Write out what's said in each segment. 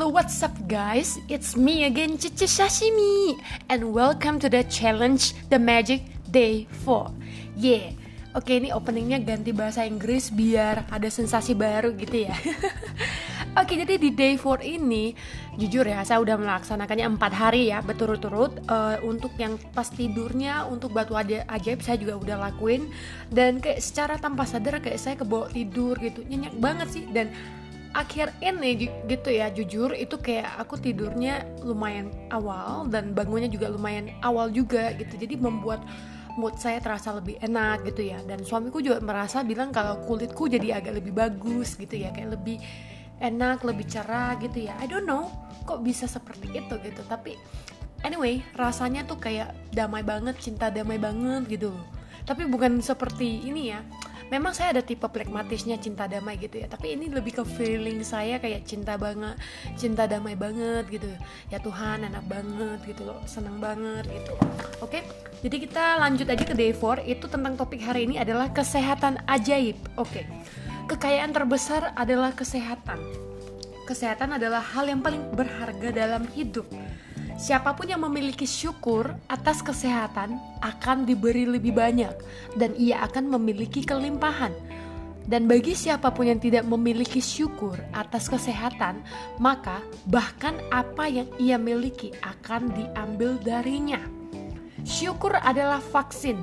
Halo, what's up guys? It's me again, Cici Sashimi And welcome to the challenge The Magic Day 4 Yeah, oke ini openingnya ganti bahasa Inggris biar ada sensasi baru gitu ya. Oke, jadi di day 4 ini jujur ya, saya udah melaksanakannya 4 hari ya berturut-turut. Uh, untuk yang pas tidurnya untuk batu ajaib saya juga udah lakuin. Dan kayak secara tanpa sadar kayak saya kebawa tidur gitu nyenyak banget sih. Dan akhir ini gitu ya jujur itu kayak aku tidurnya lumayan awal dan bangunnya juga lumayan awal juga gitu. Jadi membuat mood saya terasa lebih enak gitu ya. Dan suamiku juga merasa bilang kalau kulitku jadi agak lebih bagus gitu ya kayak lebih enak lebih cerah gitu ya. I don't know kok bisa seperti itu gitu. Tapi anyway rasanya tuh kayak damai banget cinta damai banget gitu tapi bukan seperti ini ya memang saya ada tipe pragmatisnya cinta damai gitu ya tapi ini lebih ke feeling saya kayak cinta banget cinta damai banget gitu ya Tuhan enak banget gitu loh seneng banget gitu oke jadi kita lanjut aja ke day 4 itu tentang topik hari ini adalah kesehatan ajaib oke kekayaan terbesar adalah kesehatan. Kesehatan adalah hal yang paling berharga dalam hidup. Siapa pun yang memiliki syukur atas kesehatan akan diberi lebih banyak, dan ia akan memiliki kelimpahan. Dan bagi siapa pun yang tidak memiliki syukur atas kesehatan, maka bahkan apa yang ia miliki akan diambil darinya. Syukur adalah vaksin,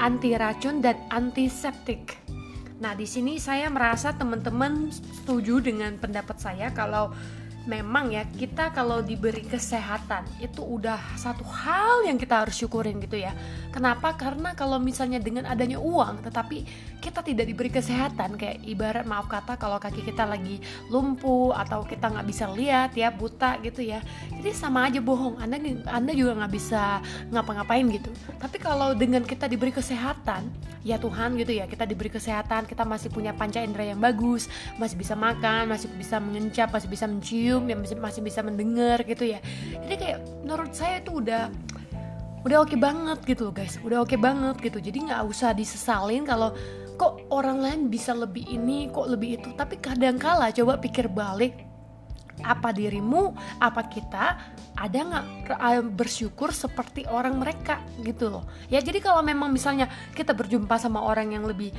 anti racun, dan antiseptik Nah, di sini saya merasa teman-teman setuju dengan pendapat saya kalau memang ya kita kalau diberi kesehatan itu udah satu hal yang kita harus syukurin gitu ya. Kenapa? Karena kalau misalnya dengan adanya uang tetapi kita tidak diberi kesehatan kayak ibarat maaf kata kalau kaki kita lagi lumpuh atau kita nggak bisa lihat ya buta gitu ya. Jadi sama aja bohong. Anda Anda juga nggak bisa ngapa-ngapain gitu. Tapi kalau dengan kita diberi kesehatan ya Tuhan gitu ya kita diberi kesehatan kita masih punya panca indera yang bagus masih bisa makan masih bisa mengencap masih bisa mencium ya masih masih bisa mendengar gitu ya jadi kayak menurut saya itu udah udah oke okay banget gitu loh guys. Udah oke okay banget gitu. Jadi nggak usah disesalin kalau kok orang lain bisa lebih ini kok lebih itu. Tapi kadang kala coba pikir balik apa dirimu apa kita ada nggak bersyukur seperti orang mereka gitu loh. Ya jadi kalau memang misalnya kita berjumpa sama orang yang lebih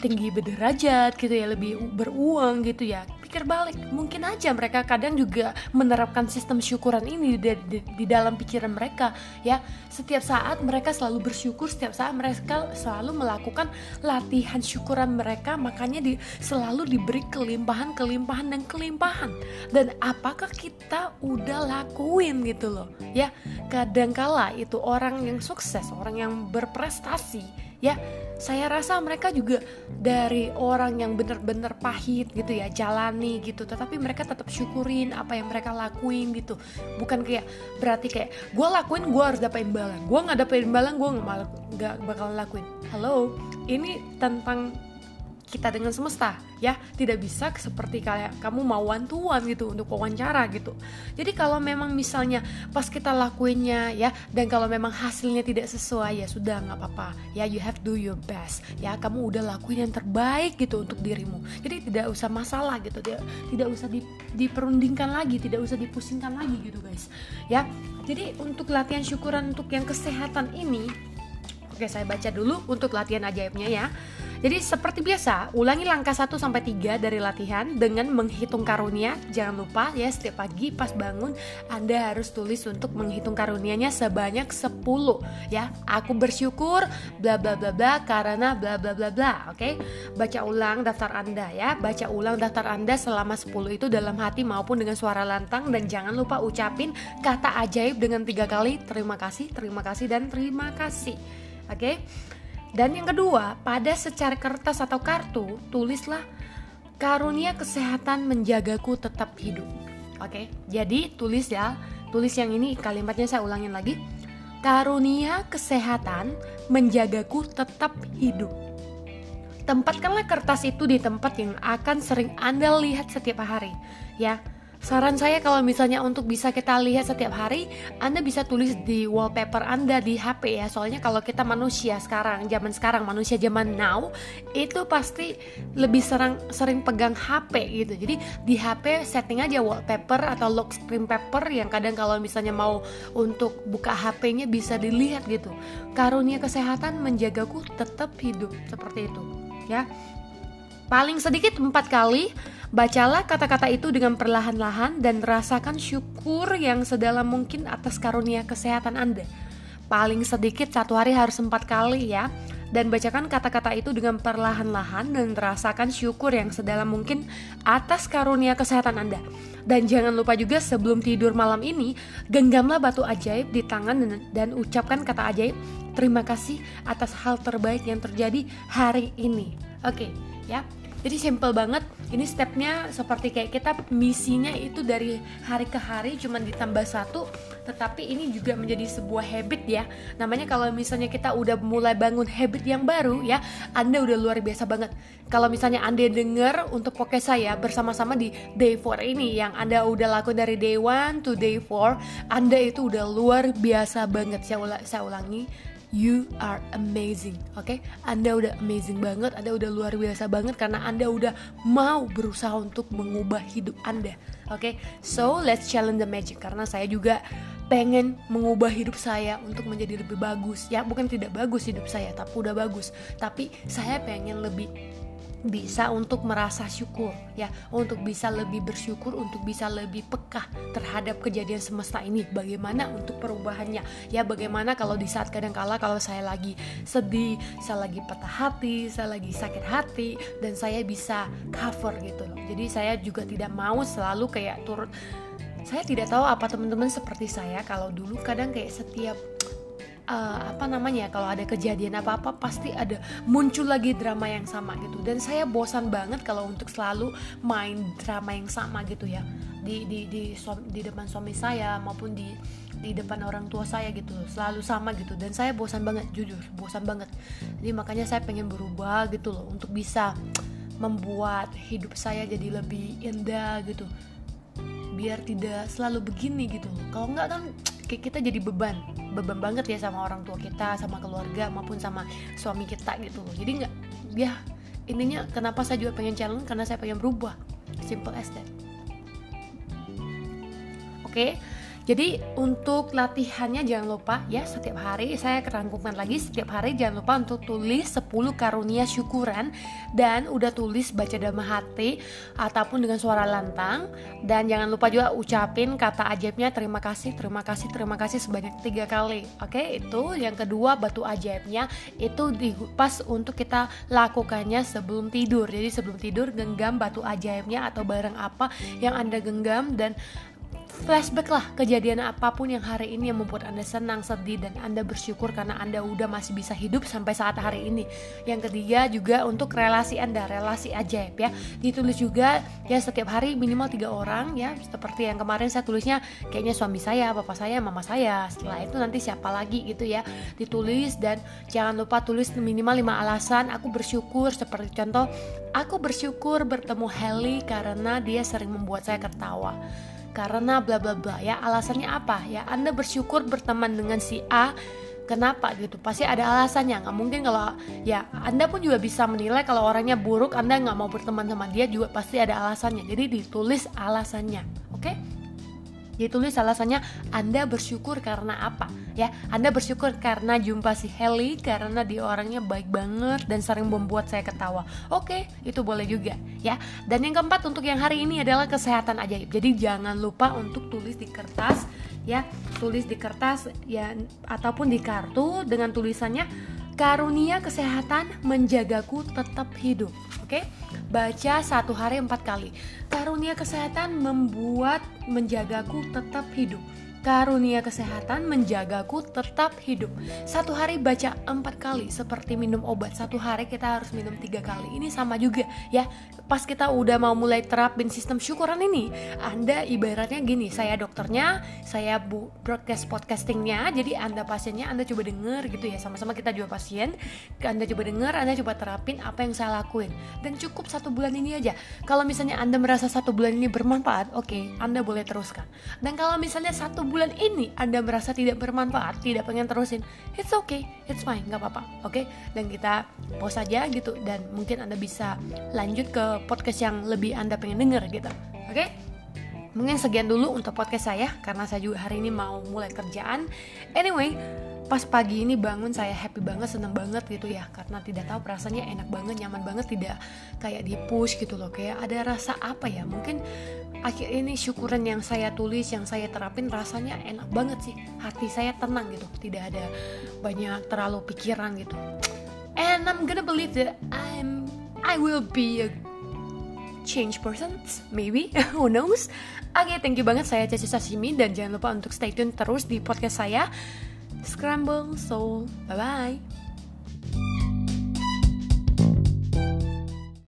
tinggi bederajat gitu ya lebih beruang gitu ya. Pikir balik mungkin aja mereka kadang juga menerapkan sistem syukuran ini di, di, di dalam pikiran mereka ya. Setiap saat mereka selalu bersyukur setiap saat mereka selalu melakukan latihan syukuran mereka makanya di, selalu diberi kelimpahan kelimpahan dan kelimpahan. Dan apakah kita udah lakuin gitu loh ya? Kadangkala itu orang yang sukses orang yang berprestasi ya saya rasa mereka juga dari orang yang bener-bener pahit gitu ya jalani gitu. Tetapi mereka tetap syukurin apa yang mereka lakuin gitu. Bukan kayak berarti kayak gue lakuin gue harus dapat imbalan gue nggak dapat imbalan gue nggak bakal lakuin halo? Ini tentang kita dengan semesta ya. Tidak bisa seperti kayak kamu mau wantuan gitu untuk wawancara gitu. Jadi kalau memang misalnya pas kita lakuinnya ya dan kalau memang hasilnya tidak sesuai ya sudah nggak apa-apa. Ya you have to do your best. Ya kamu udah lakuin yang terbaik gitu untuk dirimu. Jadi tidak usah masalah gitu. Tidak tidak usah di, diperundingkan lagi tidak usah dipusingkan lagi gitu guys. Ya jadi untuk latihan syukuran untuk yang kesehatan ini oke saya baca dulu untuk latihan ajaibnya ya jadi seperti biasa, ulangi langkah 1 sampai 3 dari latihan dengan menghitung karunia. Jangan lupa ya setiap pagi pas bangun Anda harus tulis untuk menghitung karunianya sebanyak 10 ya. Aku bersyukur bla bla bla bla karena bla bla bla bla, oke? Baca ulang daftar Anda ya. Baca ulang daftar Anda selama 10 itu dalam hati maupun dengan suara lantang dan jangan lupa ucapin kata ajaib dengan tiga kali terima kasih, terima kasih dan terima kasih. Oke? Okay? Dan yang kedua, pada secari kertas atau kartu, tulislah karunia kesehatan menjagaku tetap hidup. Oke, jadi tulis ya, tulis yang ini kalimatnya saya ulangin lagi. Karunia kesehatan menjagaku tetap hidup. Tempatkanlah kertas itu di tempat yang akan sering Anda lihat setiap hari, ya. Saran saya kalau misalnya untuk bisa kita lihat setiap hari, Anda bisa tulis di wallpaper Anda di HP ya. Soalnya kalau kita manusia sekarang, zaman sekarang, manusia zaman now, itu pasti lebih sering sering pegang HP gitu. Jadi di HP setting aja wallpaper atau lock screen paper yang kadang kalau misalnya mau untuk buka HP-nya bisa dilihat gitu. Karunia kesehatan menjagaku tetap hidup seperti itu, ya. Paling sedikit empat kali Bacalah kata-kata itu dengan perlahan-lahan dan rasakan syukur yang sedalam mungkin atas karunia kesehatan Anda. Paling sedikit satu hari harus empat kali ya. Dan bacakan kata-kata itu dengan perlahan-lahan dan rasakan syukur yang sedalam mungkin atas karunia kesehatan Anda. Dan jangan lupa juga sebelum tidur malam ini, genggamlah batu ajaib di tangan dan, ucapkan kata ajaib, terima kasih atas hal terbaik yang terjadi hari ini. Oke, okay, ya jadi simple banget. Ini stepnya seperti kayak kita misinya itu dari hari ke hari cuman ditambah satu tetapi ini juga menjadi sebuah habit ya. Namanya kalau misalnya kita udah mulai bangun habit yang baru ya anda udah luar biasa banget. Kalau misalnya anda denger untuk poke saya bersama-sama di day 4 ini yang anda udah lakukan dari day 1 to day 4 anda itu udah luar biasa banget saya, ulang, saya ulangi you are amazing oke okay? anda udah amazing banget anda udah luar biasa banget karena anda udah mau berusaha untuk mengubah hidup anda oke okay? so let's challenge the magic karena saya juga pengen mengubah hidup saya untuk menjadi lebih bagus ya bukan tidak bagus hidup saya tapi udah bagus tapi saya pengen lebih bisa untuk merasa syukur ya. Untuk bisa lebih bersyukur untuk bisa lebih peka terhadap kejadian semesta ini. Bagaimana untuk perubahannya? Ya bagaimana kalau di saat kadang kala kalau saya lagi sedih saya lagi patah hati saya lagi sakit hati dan saya bisa cover gitu loh. Jadi saya juga tidak mau selalu kayak turut saya tidak tahu apa teman-teman seperti saya. Kalau dulu kadang kayak setiap uh, apa namanya kalau ada kejadian apa-apa pasti ada muncul lagi drama yang sama gitu. Dan saya bosan banget kalau untuk selalu main drama yang sama gitu ya. Di di di di depan suami saya maupun di di depan orang tua saya gitu selalu sama gitu. Dan saya bosan banget jujur bosan banget. Jadi makanya saya pengen berubah gitu loh untuk bisa membuat hidup saya jadi lebih indah gitu. Biar tidak selalu begini gitu kalau nggak kan kita jadi beban. Beban banget ya sama orang tua kita sama keluarga maupun sama suami kita gitu. Loh jadi nggak ya intinya kenapa saya juga pengen challenge karena saya pengen berubah. Simple as that. Oke? okay? Jadi untuk latihannya jangan lupa ya setiap hari saya kerangkumkan lagi setiap hari jangan lupa untuk tulis 10 karunia syukuran dan udah tulis baca dalam hati ataupun dengan suara lantang. Dan jangan lupa juga ucapin kata ajaibnya terima kasih terima kasih terima kasih sebanyak tiga kali. Oke itu yang kedua batu ajaibnya. Itu di, pas untuk kita lakukannya sebelum tidur. Jadi sebelum tidur genggam batu ajaibnya atau barang apa yang anda genggam dan flashback lah kejadian apa pun yang hari ini yang membuat anda senang sedih dan anda bersyukur karena anda udah masih bisa hidup sampai saat hari ini. Yang ketiga juga untuk relasi anda relasi ajaib ya. Ditulis juga ya setiap hari minimal tiga orang ya. Seperti yang kemarin saya tulisnya kayaknya suami saya bapak saya mama saya. Setelah itu nanti siapa lagi gitu ya. Ditulis dan jangan lupa tulis minimal lima alasan. Aku bersyukur seperti contoh aku bersyukur bertemu Heli karena dia sering membuat saya tertawa karena bla bla bla ya alasannya apa? Ya anda bersyukur berteman dengan si A kenapa gitu? Pasti ada alasannya nggak mungkin kalau ya anda pun juga bisa menilai kalau orangnya buruk anda nggak mau berteman sama dia juga pasti ada alasannya. Jadi ditulis alasannya oke? okay? Ditulis alasannya Anda bersyukur karena apa? Ya Anda bersyukur karena jumpa si Heli karena dia orangnya baik banget dan sering membuat saya ketawa. Oke itu boleh juga ya. Dan yang keempat untuk yang hari ini adalah kesehatan ajaib. Jadi jangan lupa untuk tulis di kertas ya. Tulis di kertas ya ataupun di kartu dengan tulisannya karunia kesehatan menjagaku tetap hidup. Oke baca satu hari empat kali. Karunia kesehatan membuat menjagaku tetap hidup. Karunia kesehatan menjagaku tetap hidup. Satu hari baca empat kali seperti minum obat. Satu hari kita harus minum tiga kali. Ini sama juga ya. Pas kita udah mau mulai terapin sistem syukuran ini, Anda ibaratnya gini, saya dokternya, saya bu broadcast podcastingnya, jadi Anda pasiennya, Anda coba denger gitu ya, sama-sama kita juga pasien. Anda coba denger, Anda coba terapin apa yang saya lakuin. Dan cukup satu bulan ini aja. Kalau misalnya Anda merasa satu bulan ini bermanfaat, oke, okay, Anda boleh teruskan. Dan kalau misalnya satu bulan ini Anda merasa tidak bermanfaat, tidak pengen terusin, it's okay, it's fine, nggak apa-apa, oke? Okay? Dan kita pause aja gitu dan mungkin Anda bisa lanjut ke podcast yang lebih Anda pengen denger gitu, oke? Okay? Mungkin sekian dulu untuk podcast saya karena saya juga hari ini mau mulai kerjaan. Anyway, pas pagi ini bangun saya happy banget seneng banget gitu ya karena tidak tahu rasanya enak banget nyaman banget tidak kayak di push gitu loh kayak ada rasa apa ya mungkin akhir ini syukuran yang saya tulis yang saya terapin rasanya enak banget sih. Hati saya tenang gitu. Tidak ada banyak terlalu pikiran gitu. And I'm gonna believe that I'm I will be a change person maybe. Who knows? Oke, okay, thank you banget. Saya Caca Sashimi dan jangan lupa untuk stay tune terus di podcast saya. Scramble Soul. Bye bye.